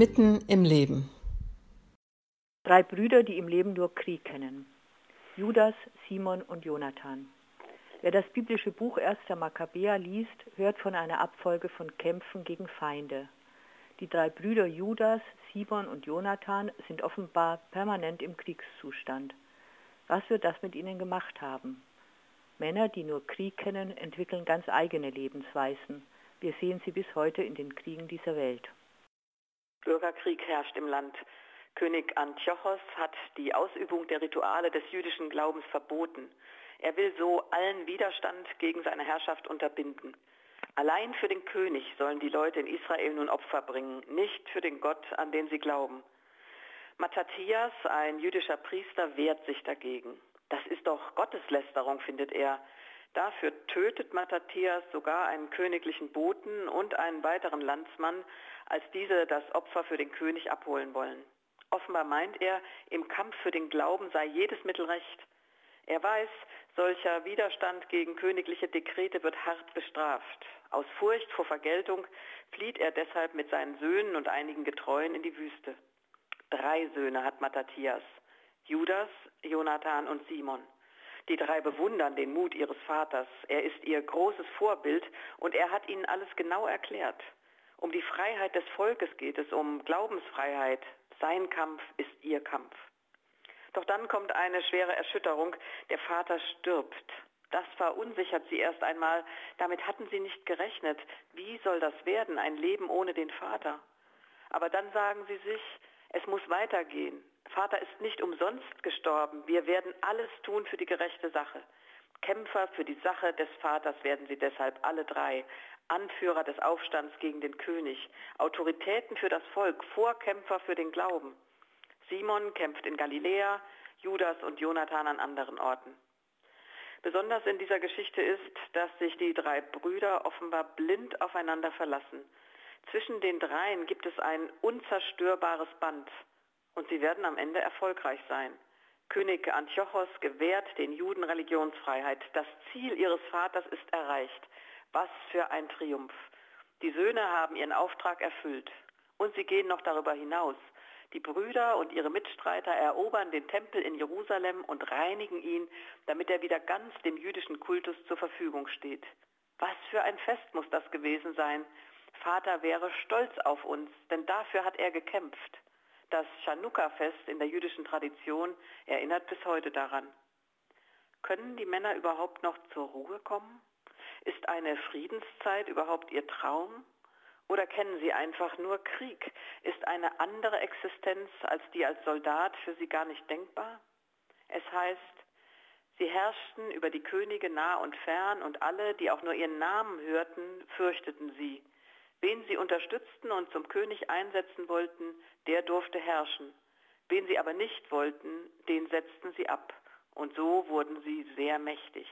Mitten im Leben. Drei Brüder, die im Leben nur Krieg kennen. Judas, Simon und Jonathan. Wer das biblische Buch 1. Makkabäer liest, hört von einer Abfolge von Kämpfen gegen Feinde. Die drei Brüder Judas, Simon und Jonathan sind offenbar permanent im Kriegszustand. Was wird das mit ihnen gemacht haben? Männer, die nur Krieg kennen, entwickeln ganz eigene Lebensweisen. Wir sehen sie bis heute in den Kriegen dieser Welt. Bürgerkrieg herrscht im Land. König Antiochos hat die Ausübung der Rituale des jüdischen Glaubens verboten. Er will so allen Widerstand gegen seine Herrschaft unterbinden. Allein für den König sollen die Leute in Israel nun Opfer bringen, nicht für den Gott, an den sie glauben. Mattathias, ein jüdischer Priester, wehrt sich dagegen. Das ist doch Gotteslästerung, findet er. Dafür tötet Mattathias sogar einen königlichen Boten und einen weiteren Landsmann, als diese das Opfer für den König abholen wollen. Offenbar meint er, im Kampf für den Glauben sei jedes Mittel recht. Er weiß, solcher Widerstand gegen königliche Dekrete wird hart bestraft. Aus Furcht vor Vergeltung flieht er deshalb mit seinen Söhnen und einigen Getreuen in die Wüste. Drei Söhne hat Mattathias, Judas, Jonathan und Simon. Die drei bewundern den Mut ihres Vaters. Er ist ihr großes Vorbild und er hat ihnen alles genau erklärt. Um die Freiheit des Volkes geht es, um Glaubensfreiheit. Sein Kampf ist ihr Kampf. Doch dann kommt eine schwere Erschütterung. Der Vater stirbt. Das verunsichert sie erst einmal. Damit hatten sie nicht gerechnet. Wie soll das werden, ein Leben ohne den Vater? Aber dann sagen sie sich, es muss weitergehen. Vater ist nicht umsonst gestorben. Wir werden alles tun für die gerechte Sache. Kämpfer für die Sache des Vaters werden sie deshalb alle drei. Anführer des Aufstands gegen den König, Autoritäten für das Volk, Vorkämpfer für den Glauben. Simon kämpft in Galiläa, Judas und Jonathan an anderen Orten. Besonders in dieser Geschichte ist, dass sich die drei Brüder offenbar blind aufeinander verlassen. Zwischen den dreien gibt es ein unzerstörbares Band und sie werden am Ende erfolgreich sein. König Antiochos gewährt den Juden Religionsfreiheit. Das Ziel ihres Vaters ist erreicht. Was für ein Triumph. Die Söhne haben ihren Auftrag erfüllt. Und sie gehen noch darüber hinaus. Die Brüder und ihre Mitstreiter erobern den Tempel in Jerusalem und reinigen ihn, damit er wieder ganz dem jüdischen Kultus zur Verfügung steht. Was für ein Fest muss das gewesen sein. Vater wäre stolz auf uns, denn dafür hat er gekämpft. Das Chanukka-Fest in der jüdischen Tradition erinnert bis heute daran. Können die Männer überhaupt noch zur Ruhe kommen? Ist eine Friedenszeit überhaupt Ihr Traum? Oder kennen Sie einfach nur Krieg? Ist eine andere Existenz als die als Soldat für Sie gar nicht denkbar? Es heißt, Sie herrschten über die Könige nah und fern und alle, die auch nur ihren Namen hörten, fürchteten sie. Wen sie unterstützten und zum König einsetzen wollten, der durfte herrschen. Wen sie aber nicht wollten, den setzten sie ab. Und so wurden sie sehr mächtig.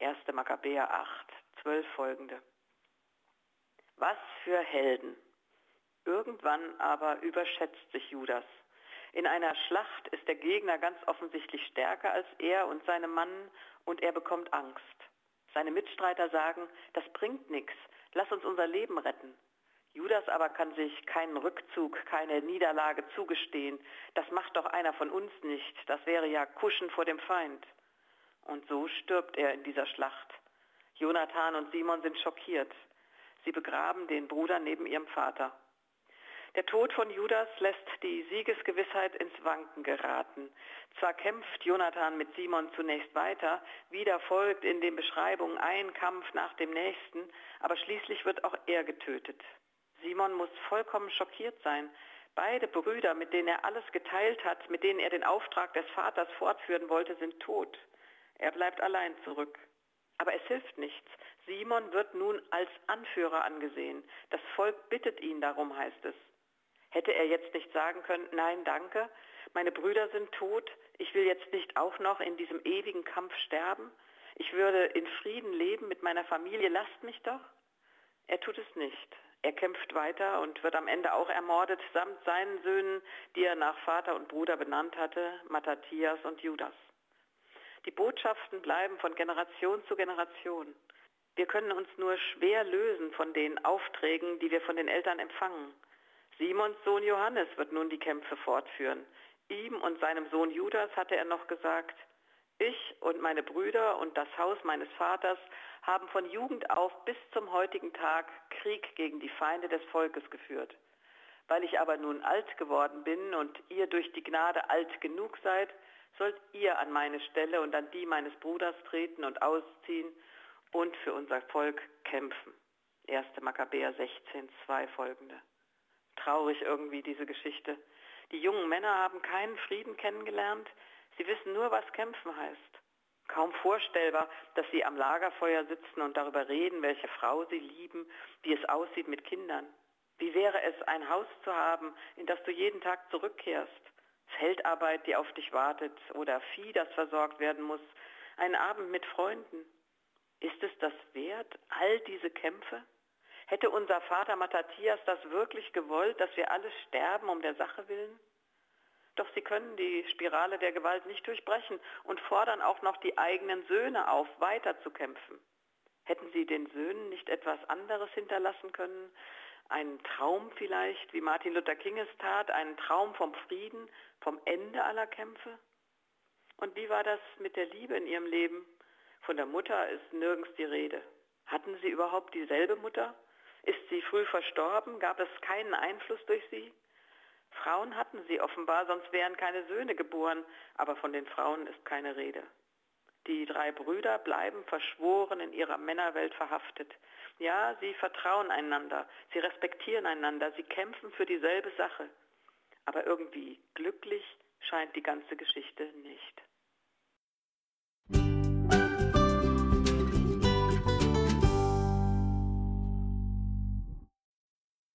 1. Makkabäer 8, 12 folgende. Was für Helden. Irgendwann aber überschätzt sich Judas. In einer Schlacht ist der Gegner ganz offensichtlich stärker als er und seine Mann und er bekommt Angst. Seine Mitstreiter sagen, das bringt nichts, lass uns unser Leben retten. Judas aber kann sich keinen Rückzug, keine Niederlage zugestehen. Das macht doch einer von uns nicht. Das wäre ja Kuschen vor dem Feind. Und so stirbt er in dieser Schlacht. Jonathan und Simon sind schockiert. Sie begraben den Bruder neben ihrem Vater. Der Tod von Judas lässt die Siegesgewissheit ins Wanken geraten. Zwar kämpft Jonathan mit Simon zunächst weiter, wieder folgt in den Beschreibungen ein Kampf nach dem nächsten, aber schließlich wird auch er getötet. Simon muss vollkommen schockiert sein. Beide Brüder, mit denen er alles geteilt hat, mit denen er den Auftrag des Vaters fortführen wollte, sind tot. Er bleibt allein zurück. Aber es hilft nichts. Simon wird nun als Anführer angesehen. Das Volk bittet ihn darum, heißt es. Hätte er jetzt nicht sagen können, nein, danke, meine Brüder sind tot, ich will jetzt nicht auch noch in diesem ewigen Kampf sterben? Ich würde in Frieden leben mit meiner Familie, lasst mich doch? Er tut es nicht. Er kämpft weiter und wird am Ende auch ermordet, samt seinen Söhnen, die er nach Vater und Bruder benannt hatte, Mattathias und Judas. Die Botschaften bleiben von Generation zu Generation. Wir können uns nur schwer lösen von den Aufträgen, die wir von den Eltern empfangen. Simons Sohn Johannes wird nun die Kämpfe fortführen. Ihm und seinem Sohn Judas hatte er noch gesagt, ich und meine Brüder und das Haus meines Vaters haben von Jugend auf bis zum heutigen Tag Krieg gegen die Feinde des Volkes geführt. Weil ich aber nun alt geworden bin und ihr durch die Gnade alt genug seid, sollt ihr an meine Stelle und an die meines Bruders treten und ausziehen und für unser Volk kämpfen. 1. Makkabäer 16, 2 folgende. Traurig irgendwie diese Geschichte. Die jungen Männer haben keinen Frieden kennengelernt, sie wissen nur, was kämpfen heißt. Kaum vorstellbar, dass sie am Lagerfeuer sitzen und darüber reden, welche Frau sie lieben, wie es aussieht mit Kindern. Wie wäre es, ein Haus zu haben, in das du jeden Tag zurückkehrst? Feldarbeit, die auf dich wartet oder Vieh, das versorgt werden muss, ein Abend mit Freunden. Ist es das wert, all diese Kämpfe? Hätte unser Vater Matthias das wirklich gewollt, dass wir alle sterben um der Sache willen? Doch sie können die Spirale der Gewalt nicht durchbrechen und fordern auch noch die eigenen Söhne auf, weiterzukämpfen. Hätten sie den Söhnen nicht etwas anderes hinterlassen können, einen Traum vielleicht, wie Martin Luther King es tat, einen Traum vom Frieden, vom Ende aller Kämpfe? Und wie war das mit der Liebe in ihrem Leben? Von der Mutter ist nirgends die Rede. Hatten sie überhaupt dieselbe Mutter? Ist sie früh verstorben? Gab es keinen Einfluss durch sie? Frauen hatten sie offenbar, sonst wären keine Söhne geboren, aber von den Frauen ist keine Rede. Die drei Brüder bleiben verschworen in ihrer Männerwelt verhaftet. Ja, sie vertrauen einander, sie respektieren einander, sie kämpfen für dieselbe Sache. Aber irgendwie glücklich scheint die ganze Geschichte nicht.